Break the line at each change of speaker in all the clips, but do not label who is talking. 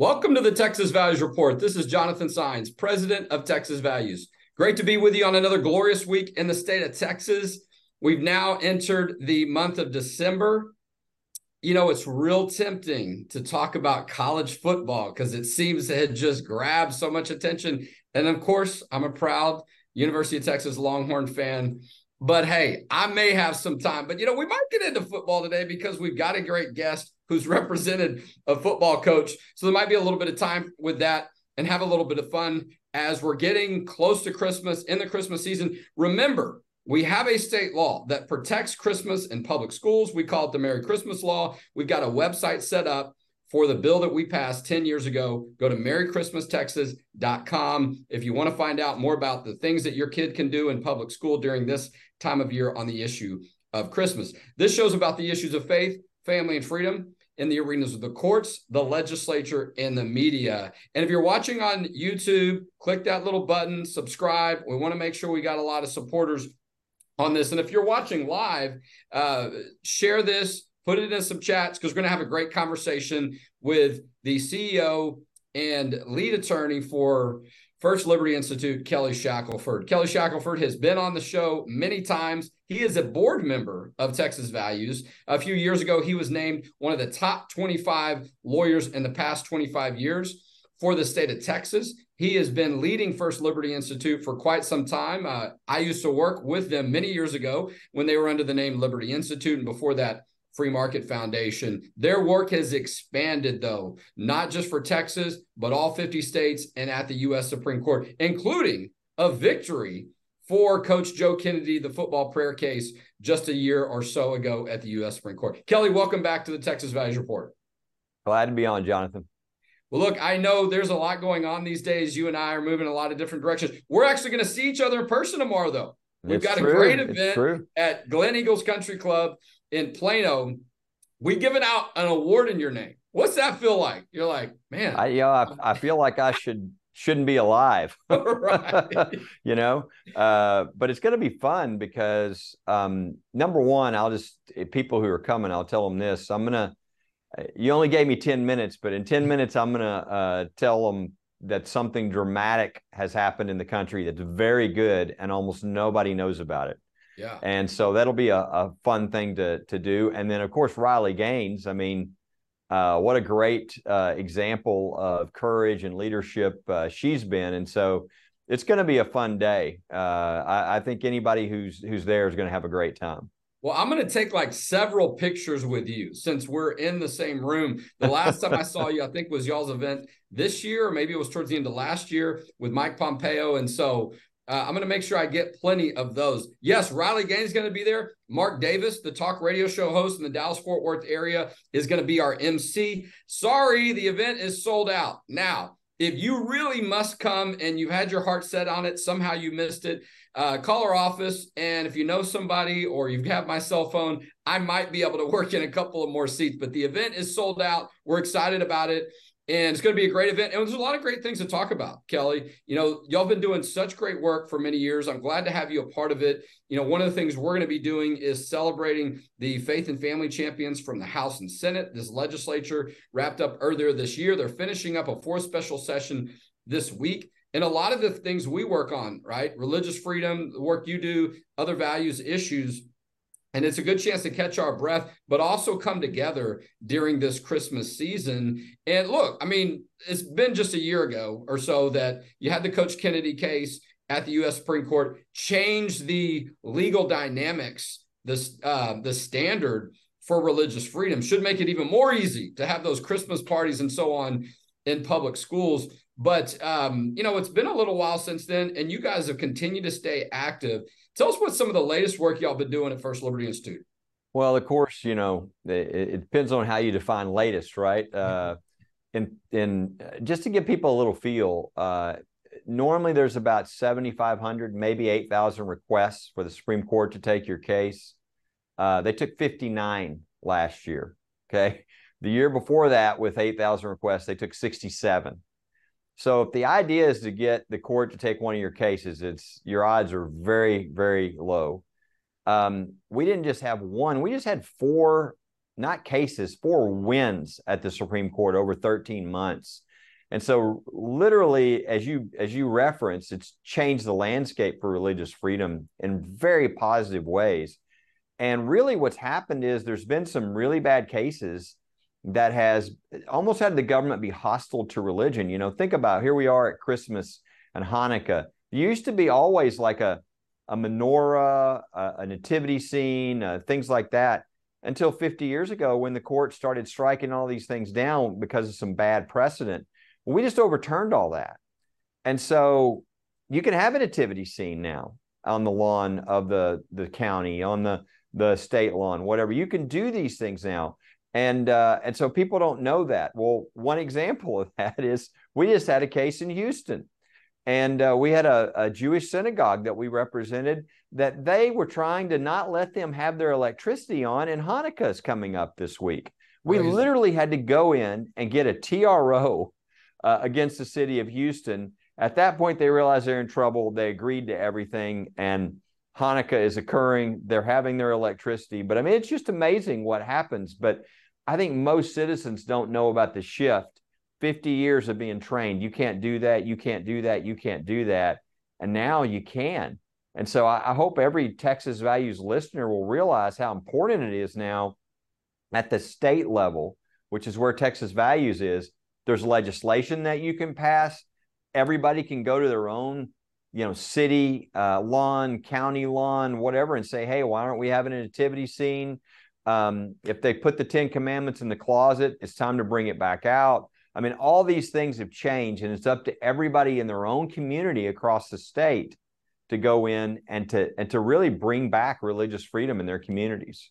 Welcome to the Texas Values Report. This is Jonathan Saenz, president of Texas Values. Great to be with you on another glorious week in the state of Texas. We've now entered the month of December. You know, it's real tempting to talk about college football because it seems to have just grabbed so much attention. And of course, I'm a proud University of Texas Longhorn fan. But hey, I may have some time. But you know, we might get into football today because we've got a great guest who's represented a football coach. So there might be a little bit of time with that and have a little bit of fun as we're getting close to Christmas in the Christmas season. Remember, we have a state law that protects Christmas in public schools. We call it the Merry Christmas Law. We've got a website set up for the bill that we passed 10 years ago. Go to merrychristmastexas.com if you want to find out more about the things that your kid can do in public school during this time of year on the issue of Christmas. This shows about the issues of faith, family, and freedom in the arenas of the courts, the legislature, and the media. And if you're watching on YouTube, click that little button, subscribe. We want to make sure we got a lot of supporters on this. And if you're watching live, uh, share this, put it in some chats because we're going to have a great conversation with the CEO and lead attorney for First Liberty Institute, Kelly Shackelford. Kelly Shackelford has been on the show many times. He is a board member of Texas Values. A few years ago, he was named one of the top 25 lawyers in the past 25 years for the state of Texas. He has been leading First Liberty Institute for quite some time. Uh, I used to work with them many years ago when they were under the name Liberty Institute, and before that, Free Market Foundation. Their work has expanded, though, not just for Texas, but all 50 states and at the U.S. Supreme Court, including a victory for Coach Joe Kennedy, the football prayer case, just a year or so ago at the U.S. Supreme Court. Kelly, welcome back to the Texas Values Report.
Glad to be on, Jonathan.
Well, look, I know there's a lot going on these days. You and I are moving a lot of different directions. We're actually going to see each other in person tomorrow, though. We've
it's
got
true.
a great event at Gleneagles Country Club in Plano, we given out an award in your name. What's that feel like? You're like, man.
I, you know, I, I feel like I should shouldn't be alive. you know, uh, but it's going to be fun because um, number one, I'll just people who are coming, I'll tell them this. I'm gonna. You only gave me ten minutes, but in ten minutes, I'm gonna uh, tell them that something dramatic has happened in the country that's very good, and almost nobody knows about it.
Yeah.
And so that'll be a, a fun thing to to do. And then of course Riley Gaines. I mean, uh, what a great uh, example of courage and leadership uh, she's been. And so it's going to be a fun day. Uh, I, I, think anybody who's who's there is going to have a great time.
Well, I'm going to take like several pictures with you since we're in the same room. The last time I saw you, I think was y'all's event this year, or maybe it was towards the end of last year with Mike Pompeo. And so uh, I'm going to make sure I get plenty of those. Yes, Riley Gaines is going to be there. Mark Davis, the talk radio show host in the Dallas Fort Worth area, is going to be our MC. Sorry, the event is sold out. Now, if you really must come and you've had your heart set on it, somehow you missed it, uh, call our office. And if you know somebody or you have got my cell phone, I might be able to work in a couple of more seats. But the event is sold out. We're excited about it and it's going to be a great event. And there's a lot of great things to talk about, Kelly. You know, y'all been doing such great work for many years. I'm glad to have you a part of it. You know, one of the things we're going to be doing is celebrating the faith and family champions from the House and Senate. This legislature wrapped up earlier this year. They're finishing up a fourth special session this week. And a lot of the things we work on, right? Religious freedom, the work you do, other values issues and it's a good chance to catch our breath, but also come together during this Christmas season. And look, I mean, it's been just a year ago or so that you had the Coach Kennedy case at the U.S. Supreme Court, change the legal dynamics, this uh, the standard for religious freedom should make it even more easy to have those Christmas parties and so on in public schools. But um, you know, it's been a little while since then, and you guys have continued to stay active. Tell us what some of the latest work y'all been doing at First Liberty Institute.
Well, of course, you know it, it depends on how you define latest, right? Uh, and and uh, just to give people a little feel, uh, normally there's about 7,500, maybe 8,000 requests for the Supreme Court to take your case. Uh, they took 59 last year. Okay, the year before that, with 8,000 requests, they took 67. So if the idea is to get the court to take one of your cases, it's your odds are very, very low. Um, we didn't just have one, we just had four, not cases, four wins at the Supreme Court over 13 months. And so literally as you as you reference, it's changed the landscape for religious freedom in very positive ways. And really what's happened is there's been some really bad cases that has almost had the government be hostile to religion. You know, think about here we are at Christmas and Hanukkah. It used to be always like a a menorah, a, a nativity scene, uh, things like that until 50 years ago when the court started striking all these things down because of some bad precedent. We just overturned all that. And so you can have a nativity scene now on the lawn of the, the county, on the, the state lawn, whatever. You can do these things now. And uh, and so people don't know that. Well, one example of that is we just had a case in Houston and uh, we had a, a, Jewish synagogue that we represented that they were trying to not let them have their electricity on, and Hanukkah is coming up this week. We Crazy. literally had to go in and get a TRO uh, against the city of Houston. At that point, they realized they're in trouble. They agreed to everything, and Hanukkah is occurring. They're having their electricity. But I mean, it's just amazing what happens. But I think most citizens don't know about the shift 50 years of being trained. You can't do that. You can't do that. You can't do that. And now you can. And so I, I hope every Texas Values listener will realize how important it is now at the state level, which is where Texas Values is. There's legislation that you can pass. Everybody can go to their own, you know, city uh, lawn, county lawn, whatever, and say, "Hey, why aren't we having a nativity scene?" Um, if they put the Ten Commandments in the closet, it's time to bring it back out. I mean, all these things have changed, and it's up to everybody in their own community across the state to go in and to and to really bring back religious freedom in their communities.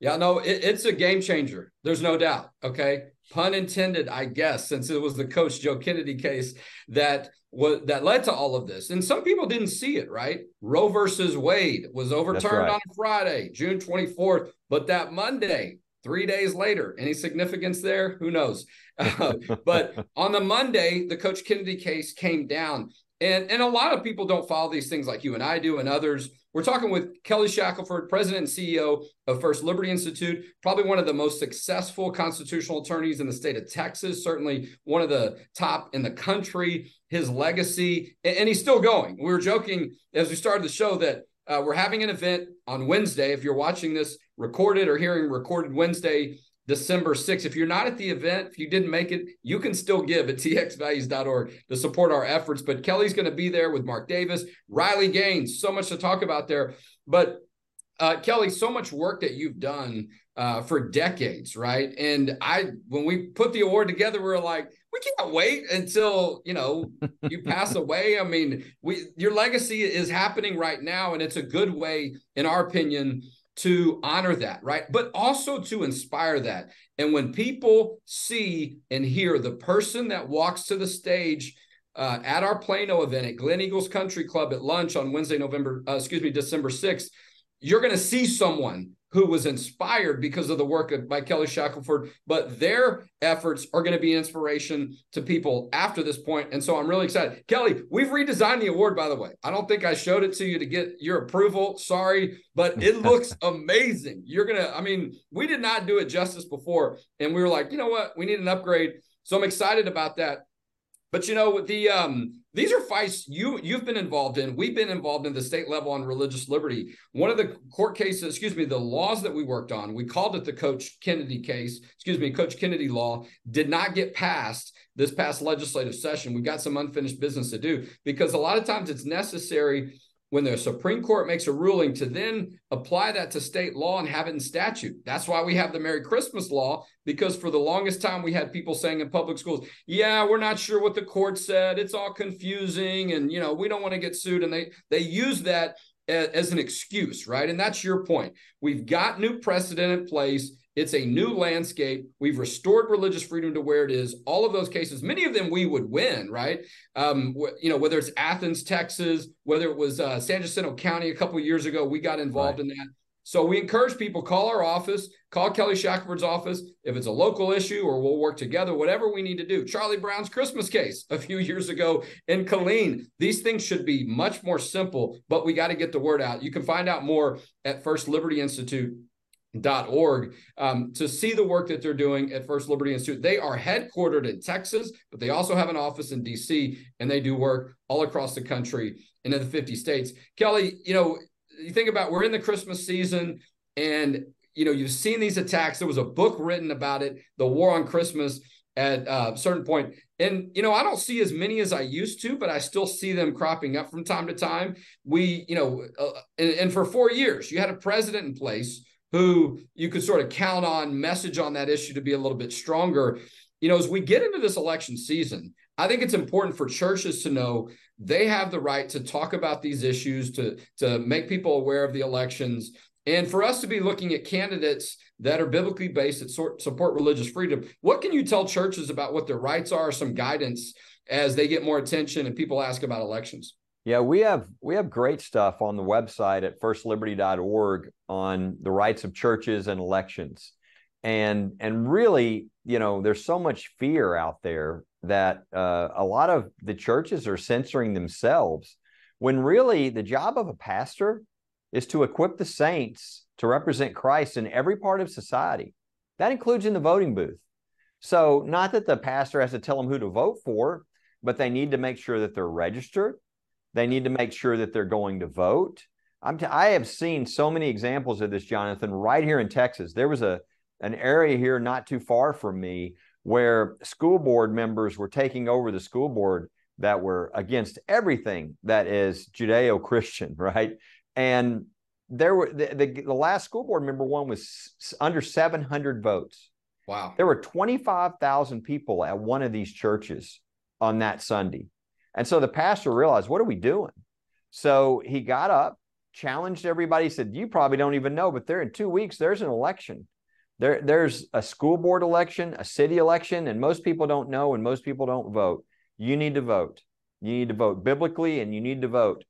Yeah, no, it, it's a game changer. There's no doubt. Okay, pun intended, I guess, since it was the Coach Joe Kennedy case that was that led to all of this. And some people didn't see it. Right, Roe versus Wade was overturned right. on Friday, June 24th, but that Monday, Three days later, any significance there? Who knows? Uh, but on the Monday, the Coach Kennedy case came down. And, and a lot of people don't follow these things like you and I do, and others. We're talking with Kelly Shackelford, president and CEO of First Liberty Institute, probably one of the most successful constitutional attorneys in the state of Texas, certainly one of the top in the country. His legacy, and, and he's still going. We were joking as we started the show that uh, we're having an event on Wednesday. If you're watching this recorded or hearing recorded Wednesday, December 6th. If you're not at the event, if you didn't make it, you can still give at txvalues.org to support our efforts. But Kelly's going to be there with Mark Davis, Riley Gaines, so much to talk about there. But uh, Kelly, so much work that you've done uh, for decades, right? And I, when we put the award together, we are like, we can't wait until you know you pass away. I mean, we your legacy is happening right now, and it's a good way, in our opinion, to honor that, right? But also to inspire that. And when people see and hear the person that walks to the stage uh, at our Plano event at Gleneagles Country Club at lunch on Wednesday, November, uh, excuse me, December 6th, you're going to see someone who was inspired because of the work of, by Kelly Shackelford, but their efforts are going to be inspiration to people after this point. And so I'm really excited. Kelly, we've redesigned the award, by the way. I don't think I showed it to you to get your approval. Sorry, but it looks amazing. You're going to, I mean, we did not do it justice before. And we were like, you know what? We need an upgrade. So I'm excited about that. But you know, the um these are fights you you've been involved in. We've been involved in the state level on religious liberty. One of the court cases, excuse me, the laws that we worked on, we called it the Coach Kennedy case. Excuse me, Coach Kennedy law did not get passed this past legislative session. We got some unfinished business to do because a lot of times it's necessary when the Supreme Court makes a ruling to then apply that to state law and have it in statute. That's why we have the Merry Christmas law, because for the longest time we had people saying in public schools, yeah, we're not sure what the court said. It's all confusing. And, you know, we don't want to get sued. And they they use that as, as an excuse, right? And that's your point. We've got new precedent in place. It's a new landscape. We've restored religious freedom to where it is. All of those cases, many of them we would win, right? Um, you know, whether it's Athens, Texas, whether it was uh, San Jacinto County a couple years ago, we got involved right. in that. So we encourage people call our office, call Kelly Shackelford's office if it's a local issue, or we'll work together. Whatever we need to do. Charlie Brown's Christmas case a few years ago in Killeen. These things should be much more simple, but we got to get the word out. You can find out more at First Liberty Institute org um, to see the work that they're doing at First Liberty Institute. They are headquartered in Texas, but they also have an office in DC and they do work all across the country and in the 50 states. Kelly, you know, you think about we're in the Christmas season and you know you've seen these attacks. There was a book written about it, The War on Christmas at uh, a certain point. And you know, I don't see as many as I used to, but I still see them cropping up from time to time. We, you know, uh, and, and for four years, you had a president in place who you could sort of count on message on that issue to be a little bit stronger. You know, as we get into this election season, I think it's important for churches to know they have the right to talk about these issues, to, to make people aware of the elections, and for us to be looking at candidates that are biblically based that sort, support religious freedom. What can you tell churches about what their rights are, some guidance as they get more attention and people ask about elections?
Yeah, we have we have great stuff on the website at firstliberty.org on the rights of churches and elections. And and really, you know, there's so much fear out there that uh, a lot of the churches are censoring themselves when really the job of a pastor is to equip the saints to represent Christ in every part of society. That includes in the voting booth. So, not that the pastor has to tell them who to vote for, but they need to make sure that they're registered. They need to make sure that they're going to vote. I'm t- I have seen so many examples of this, Jonathan, right here in Texas. There was a an area here not too far from me where school board members were taking over the school board that were against everything that is Judeo Christian, right? And there were the, the, the, last school board member one was under 700 votes.
Wow.
There were 25,000 people at one of these churches on that Sunday. And so the pastor realized, what are we doing? So he got up, challenged everybody, said, You probably don't even know, but there in two weeks, there's an election. There, there's a school board election, a city election, and most people don't know and most people don't vote. You need to vote. You need to vote biblically and you need to vote.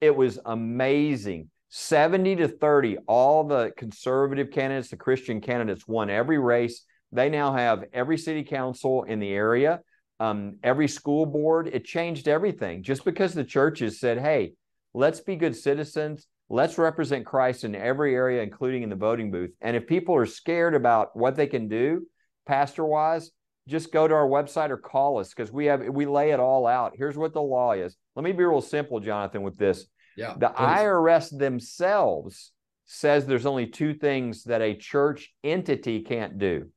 It was amazing. 70 to 30, all the conservative candidates, the Christian candidates won every race. They now have every city council in the area, um, every school board. It changed everything just because the churches said, hey, let's be good citizens. Let's represent Christ in every area, including in the voting booth. And if people are scared about what they can do, pastor wise, just go to our website or call us because we have we lay it all out. Here's what the law is. Let me be real simple, Jonathan, with this.
Yeah.
The please. IRS themselves says there's only two things that a church entity can't do.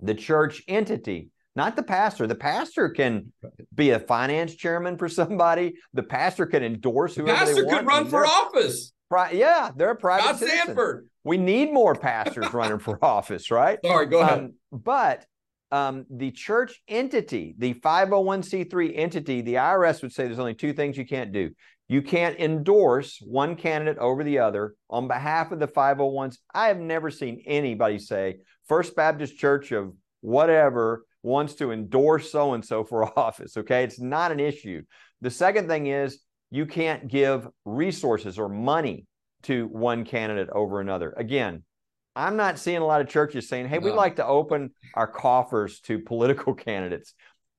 The church entity, not the pastor. The pastor can be a finance chairman for somebody. The pastor can endorse whoever
pastor
they want.
could run for office.
Pri- yeah, they're a private
Scott
citizen.
Sanford.
We need more pastors running for office, right?
Sorry, go ahead.
Um, but um, the church entity, the 501c3 entity, the IRS would say there's only two things you can't do. You can't endorse one candidate over the other on behalf of the 501s. I have never seen anybody say First Baptist Church of whatever wants to endorse so and so for office. Okay. It's not an issue. The second thing is you can't give resources or money to one candidate over another. Again, I'm not seeing a lot of churches saying, hey, no. we'd like to open our coffers to political candidates.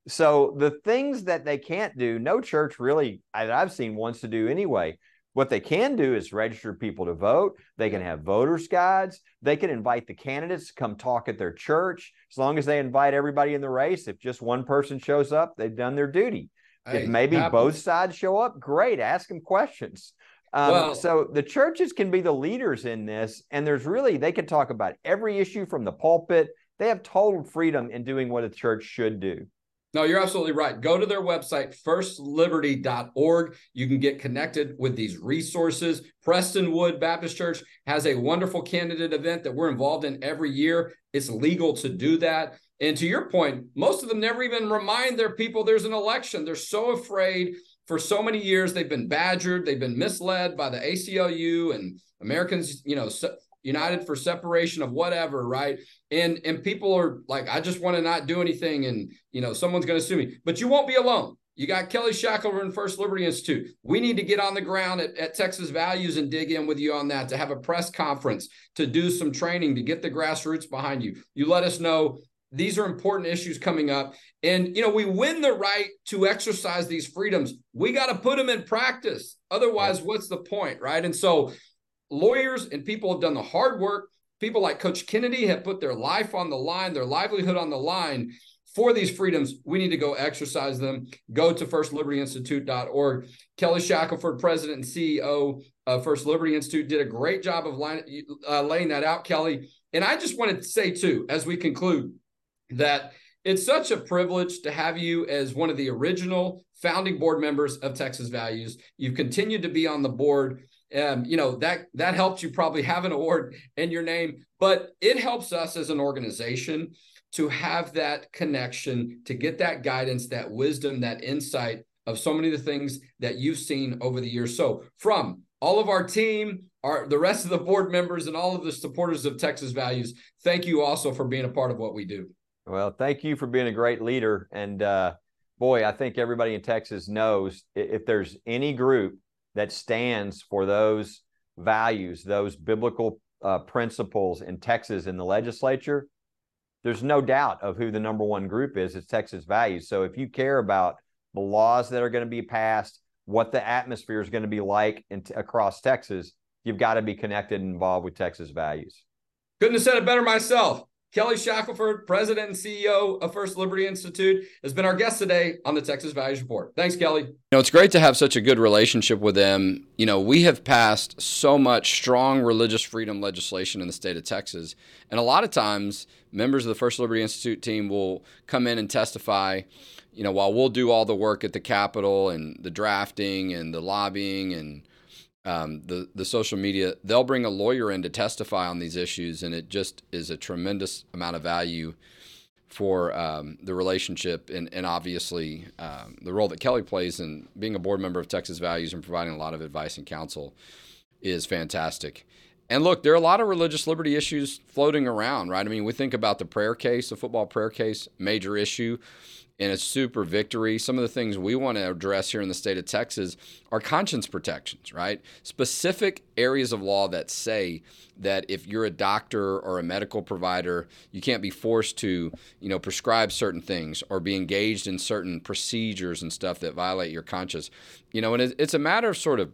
So the things that they can't do, no church really, that I've seen, wants to do anyway. What they can do is register people to vote. They can have voters' guides. They can invite the candidates to come talk at their church. As long as they invite everybody in the race, if just one person shows up, they've done their duty. Hey, if maybe happens. both sides show up, great. Ask them questions. Um, well, so the churches can be the leaders in this, and there's really they can talk about every issue from the pulpit. They have total freedom in doing what a church should do.
No, you're absolutely right. Go to their website, firstliberty.org. You can get connected with these resources. Prestonwood Baptist Church has a wonderful candidate event that we're involved in every year. It's legal to do that. And to your point, most of them never even remind their people there's an election. They're so afraid for so many years. They've been badgered, they've been misled by the ACLU and Americans, you know, United for separation of whatever, right? And and people are like, I just want to not do anything, and you know, someone's going to sue me. But you won't be alone. You got Kelly Shackelford First Liberty Institute. We need to get on the ground at, at Texas Values and dig in with you on that, to have a press conference, to do some training, to get the grassroots behind you. You let us know these are important issues coming up. And, you know, we win the right to exercise these freedoms. We got to put them in practice. Otherwise, what's the point, right? And so lawyers and people have done the hard work
people like Coach Kennedy have put their life on the line, their livelihood on the line for these freedoms, we need to go exercise them. Go to firstlibertyinstitute.org. Kelly Shackelford, president and CEO of First Liberty Institute, did a great job of line, uh, laying that out, Kelly. And I just wanted to say, too, as we conclude, that it's such a privilege to have you as one of the original founding board members of Texas Values. You've continued to be on the board. Um, you know that that helps you probably have an award in your name, but it helps us as an organization to have that connection, to get that guidance, that wisdom, that insight of so many of the things that you've seen over the years. So, from all of our team, our the rest of the board members, and all of the supporters of Texas Values, thank you also for being a part of what we do.
Well, thank you for being a great leader. And uh, boy, I think everybody in Texas knows if there's any group that stands for those values, those biblical uh, principles in Texas in the legislature, there's no doubt of who the number one group is. It's Texas Values. So if you care about the laws that are going to be passed, what the atmosphere is going to be like in, across Texas, you've got to be connected and involved with Texas Values.
Couldn't have said it better myself. Kelly Shackelford, President and CEO of First Liberty Institute, has been our guest today on the Texas Values Report. Thanks, Kelly. You
know, it's great to have such a good relationship with them. You know, we have passed so much strong religious freedom legislation in the state of Texas. And a lot of times, members of the First Liberty Institute team will come in and testify. You know, while we'll do all the work at the Capitol and the drafting and the lobbying and um, the the social media, they'll bring a lawyer in to testify on these issues, and it just is a tremendous amount of value for um, the relationship and, and obviously um, the role that Kelly plays in being a board member of Texas Values and providing a lot of advice and counsel is fantastic. And look, there are a lot of religious liberty issues floating around, right? I mean, we think about the prayer case, the football prayer case, major issue and a super victory. Some of the things we want to address here in the state of Texas are conscience protections, right? Specific areas of law that say that if you're a doctor or a medical provider, you can't be forced to, you know, prescribe certain things or be engaged in certain procedures and stuff that violate your conscience. You know, and it's a matter of sort of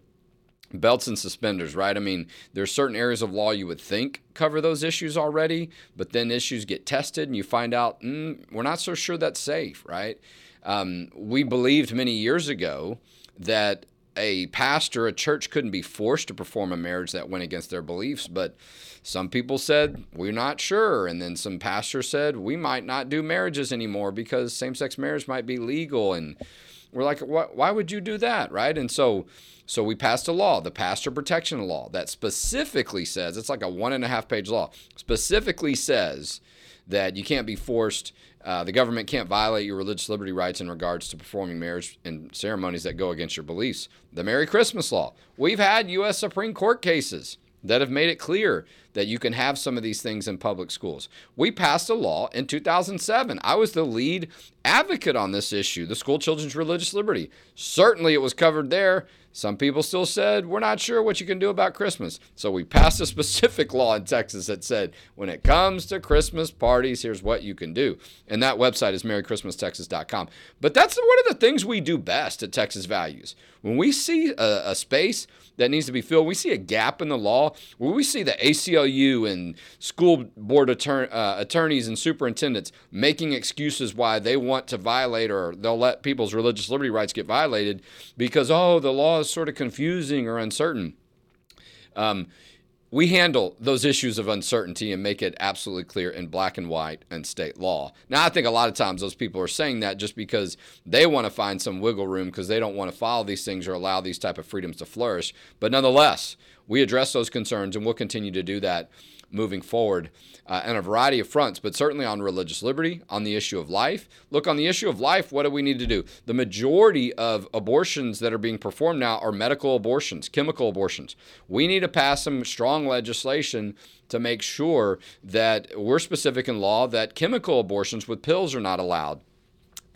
belts and suspenders, right? I mean, there's certain areas of law you would think cover those issues already, but then issues get tested and you find out mm, we're not so sure that's safe, right? Um, we believed many years ago that a pastor, a church couldn't be forced to perform a marriage that went against their beliefs, but some people said, we're not sure. And then some pastors said, we might not do marriages anymore because same sex marriage might be legal. And we're like, why would you do that? Right. And so, so we passed a law, the pastor protection law, that specifically says it's like a one and a half page law, specifically says that you can't be forced. Uh, the government can't violate your religious liberty rights in regards to performing marriage and ceremonies that go against your beliefs. The Merry Christmas law. We've had U.S. Supreme Court cases that have made it clear that you can have some of these things in public schools. We passed a law in 2007. I was the lead advocate on this issue, the school children's religious liberty. Certainly it was covered there. Some people still said, we're not sure what you can do about Christmas. So we passed a specific law in Texas that said, when it comes to Christmas parties, here's what you can do. And that website is merrychristmastexas.com. But that's one of the things we do best at Texas Values. When we see a, a space that needs to be filled, we see a gap in the law, where we see the ACLU and school board attorney, uh, attorneys and superintendents making excuses why they want to violate or they'll let people's religious liberty rights get violated because, oh, the law is sort of confusing or uncertain. Um, we handle those issues of uncertainty and make it absolutely clear in black and white and state law. Now, I think a lot of times those people are saying that just because they want to find some wiggle room because they don't want to follow these things or allow these type of freedoms to flourish. But nonetheless, we address those concerns and we'll continue to do that moving forward uh, on a variety of fronts, but certainly on religious liberty, on the issue of life. Look, on the issue of life, what do we need to do? The majority of abortions that are being performed now are medical abortions, chemical abortions. We need to pass some strong legislation to make sure that we're specific in law that chemical abortions with pills are not allowed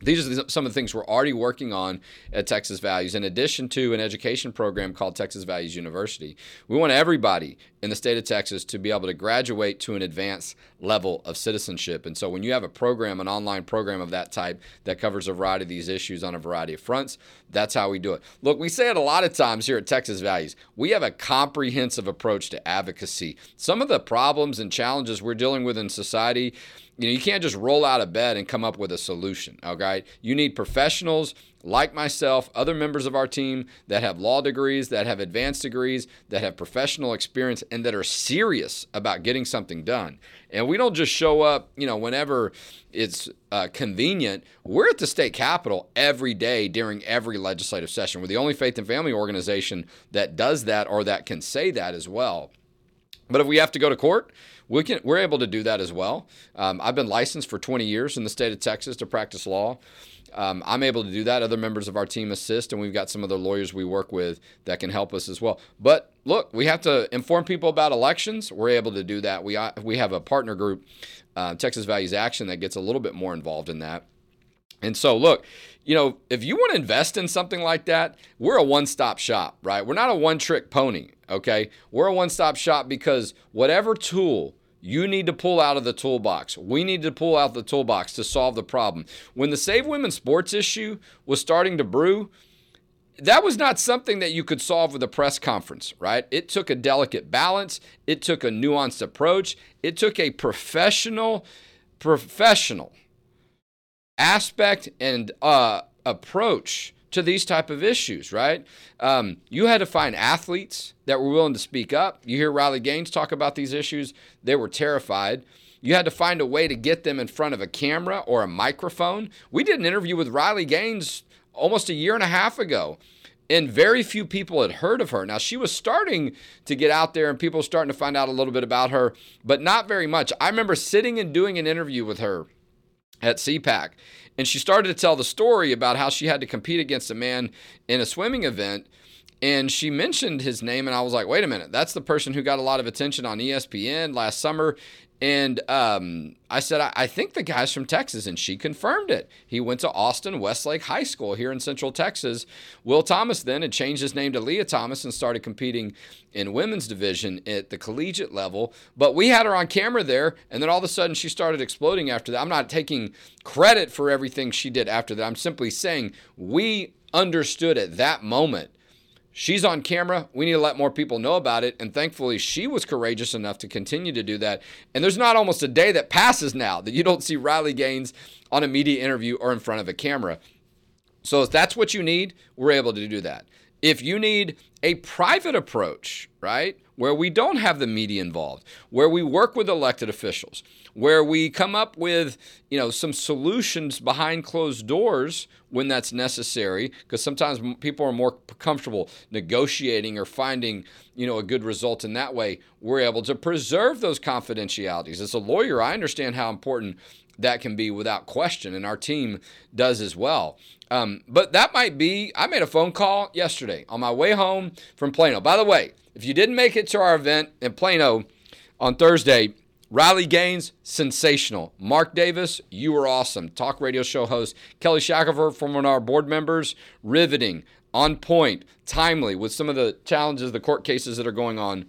these are some of the things we're already working on at Texas Values, in addition to an education program called Texas Values University. We want everybody in the state of Texas to be able to graduate to an advanced level of citizenship. And so, when you have a program, an online program of that type that covers a variety of these issues on a variety of fronts, that's how we do it. Look, we say it a lot of times here at Texas Values. We have a comprehensive approach to advocacy. Some of the problems and challenges we're dealing with in society you know, you can't just roll out of bed and come up with a solution. Okay. You need professionals like myself, other members of our team that have law degrees, that have advanced degrees, that have professional experience, and that are serious about getting something done. And we don't just show up, you know, whenever it's uh, convenient. We're at the state capitol every day during every legislative session. We're the only faith and family organization that does that or that can say that as well. But if we have to go to court, we can we're able to do that as well. Um, I've been licensed for 20 years in the state of Texas to practice law. Um, I'm able to do that. Other members of our team assist, and we've got some other lawyers we work with that can help us as well. But look, we have to inform people about elections. We're able to do that. We uh, we have a partner group, uh, Texas Values Action, that gets a little bit more involved in that. And so, look, you know, if you want to invest in something like that, we're a one stop shop, right? We're not a one trick pony, okay? We're a one stop shop because whatever tool you need to pull out of the toolbox. We need to pull out the toolbox to solve the problem. When the Save Women's Sports issue was starting to brew, that was not something that you could solve with a press conference, right? It took a delicate balance, it took a nuanced approach, it took a professional, professional aspect and uh, approach to these type of issues, right? Um, you had to find athletes that were willing to speak up. You hear Riley Gaines talk about these issues; they were terrified. You had to find a way to get them in front of a camera or a microphone. We did an interview with Riley Gaines almost a year and a half ago, and very few people had heard of her. Now, she was starting to get out there and people were starting to find out a little bit about her, but not very much. I remember sitting and doing an interview with her at CPAC, and she started to tell the story about how she had to compete against a man in a swimming event. And she mentioned his name, and I was like, wait a minute, that's the person who got a lot of attention on ESPN last summer. And um, I said, I, I, think the guy's from Texas, and she confirmed it. He went to Austin Westlake High School here in Central Texas. Will Thomas then had changed his name to Lia Thomas and started competing in women's division at the collegiate level. But we had her on camera there, and then all of a sudden she started exploding after that. I'm not taking credit for everything she did after that. I'm simply saying we understood at that moment She's on camera. We need to let more people know about it. And thankfully, she was courageous enough to continue to do that. And there's not almost a day that passes now that you don't see Riley Gaines on a media interview or in front of a camera. So if that's what you need, we're able to do that. If you need a private approach, right, where we don't have the media involved, where we work with elected officials, where we come up with, you know, some solutions behind closed doors when that's necessary, because sometimes people are more comfortable negotiating or finding, you know, a good result in that way. We're able to preserve those confidentialities. As a lawyer, I understand how important that can be without question, and our team does as well. Um, but that might be, I made a phone call yesterday on my way home from Plano. By the way, if you didn't make it to our event in Plano on Thursday, Riley Gaines, sensational. Mark Davis, you were awesome. Talk radio show host Kelly Shackelford from one of our board members, riveting, on point, timely with some of the challenges, the court cases that are going on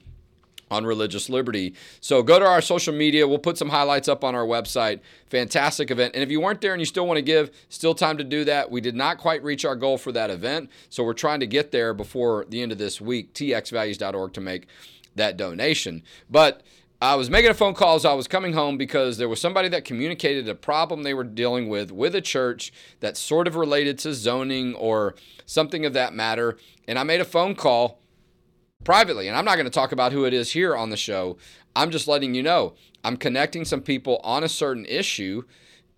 on religious liberty. So go to our social media. We'll put some highlights up on our website. Fantastic event. And if you weren't there and you still want to give, still time to do that. We did not quite reach our goal for that event. So we're trying to get there before the end of this week, txvalues.org to make that donation. But I was making a phone call as I was coming home because there was somebody that communicated a problem they were dealing with with a church that sort of related to zoning or something of that matter. And I made a phone call privately. And I'm not going to talk about who it is here on the show. I'm just letting you know I'm connecting some people on a certain issue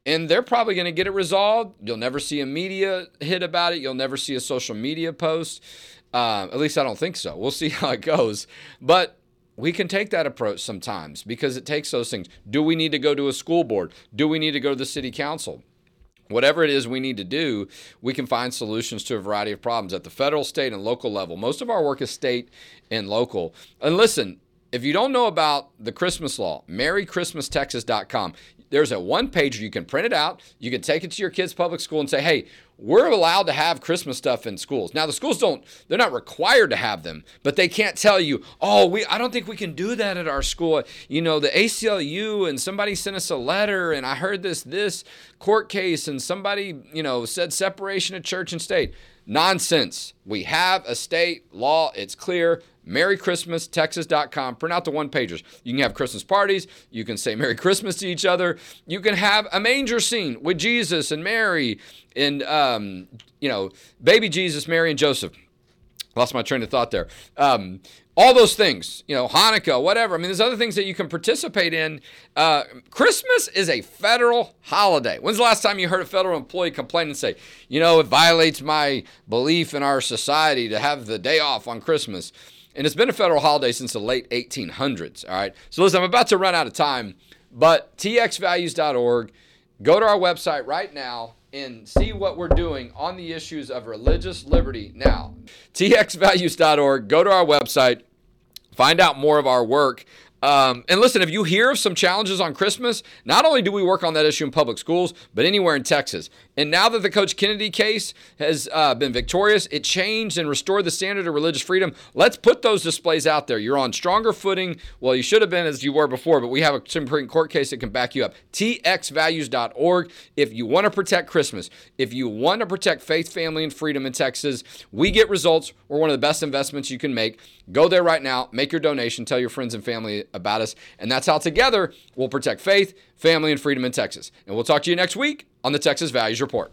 and they're probably going to get it resolved. You'll never see a media hit about it. You'll never see a social media post. Uh, at least I don't think so. We'll see how it goes. But we can take that approach sometimes because it takes those things. Do we need to go to a school board? Do we need to go to the city council? Whatever it is we need to do, we can find solutions to a variety of problems at the federal, state, and local level. Most of our work is state and local. And listen, if you don't know about the Christmas law, merrychristmastexas.com. There's a one page you can print it out. You can take it to your kids' public school and say, hey, we're allowed to have Christmas stuff in schools. Now the schools don't they're not required to have them, but they can't tell you, "Oh, we I don't think we can do that at our school." You know, the ACLU and somebody sent us a letter and I heard this this court case and somebody, you know, said separation of church and state. Nonsense. We have a state law. It's clear. MerryChristmasTexas.com. Print out the one pagers. You can have Christmas parties. You can say Merry Christmas to each other. You can have a manger scene with Jesus and Mary and, um, you know, baby Jesus, Mary, and Joseph. Lost my train of thought there. Um, all those things, you know, Hanukkah, whatever. I mean, there's other things that you can participate in. Uh, Christmas is a federal holiday. When's the last time you heard a federal employee complain and say, you know, it violates my belief in our society to have the day off on Christmas? And it's been a federal holiday since the late 1800s. All right. So listen, I'm about to run out of time, but txvalues.org, go to our website right now and see what we're doing on the issues of religious liberty now. txvalues.org, go to our website, find out more of our work. Um, and listen, if you hear of some challenges on Christmas, not only do we work on that issue in public schools, but anywhere in Texas. And now that the Coach Kennedy case has uh, been victorious, it changed and restored the standard of religious freedom. Let's put those displays out there. You're on stronger footing. Well, you should have been as you were before, but we have a Supreme Court case that can back you up. TXValues.org. If you want to protect Christmas, if you want to protect faith, family, and freedom in Texas, we get results. We're one of the best investments you can make. Go there right now, make your donation, tell your friends and family about us. And that's how together we'll protect faith, family, and freedom in Texas. And we'll talk to you next week on the Texas Values Report.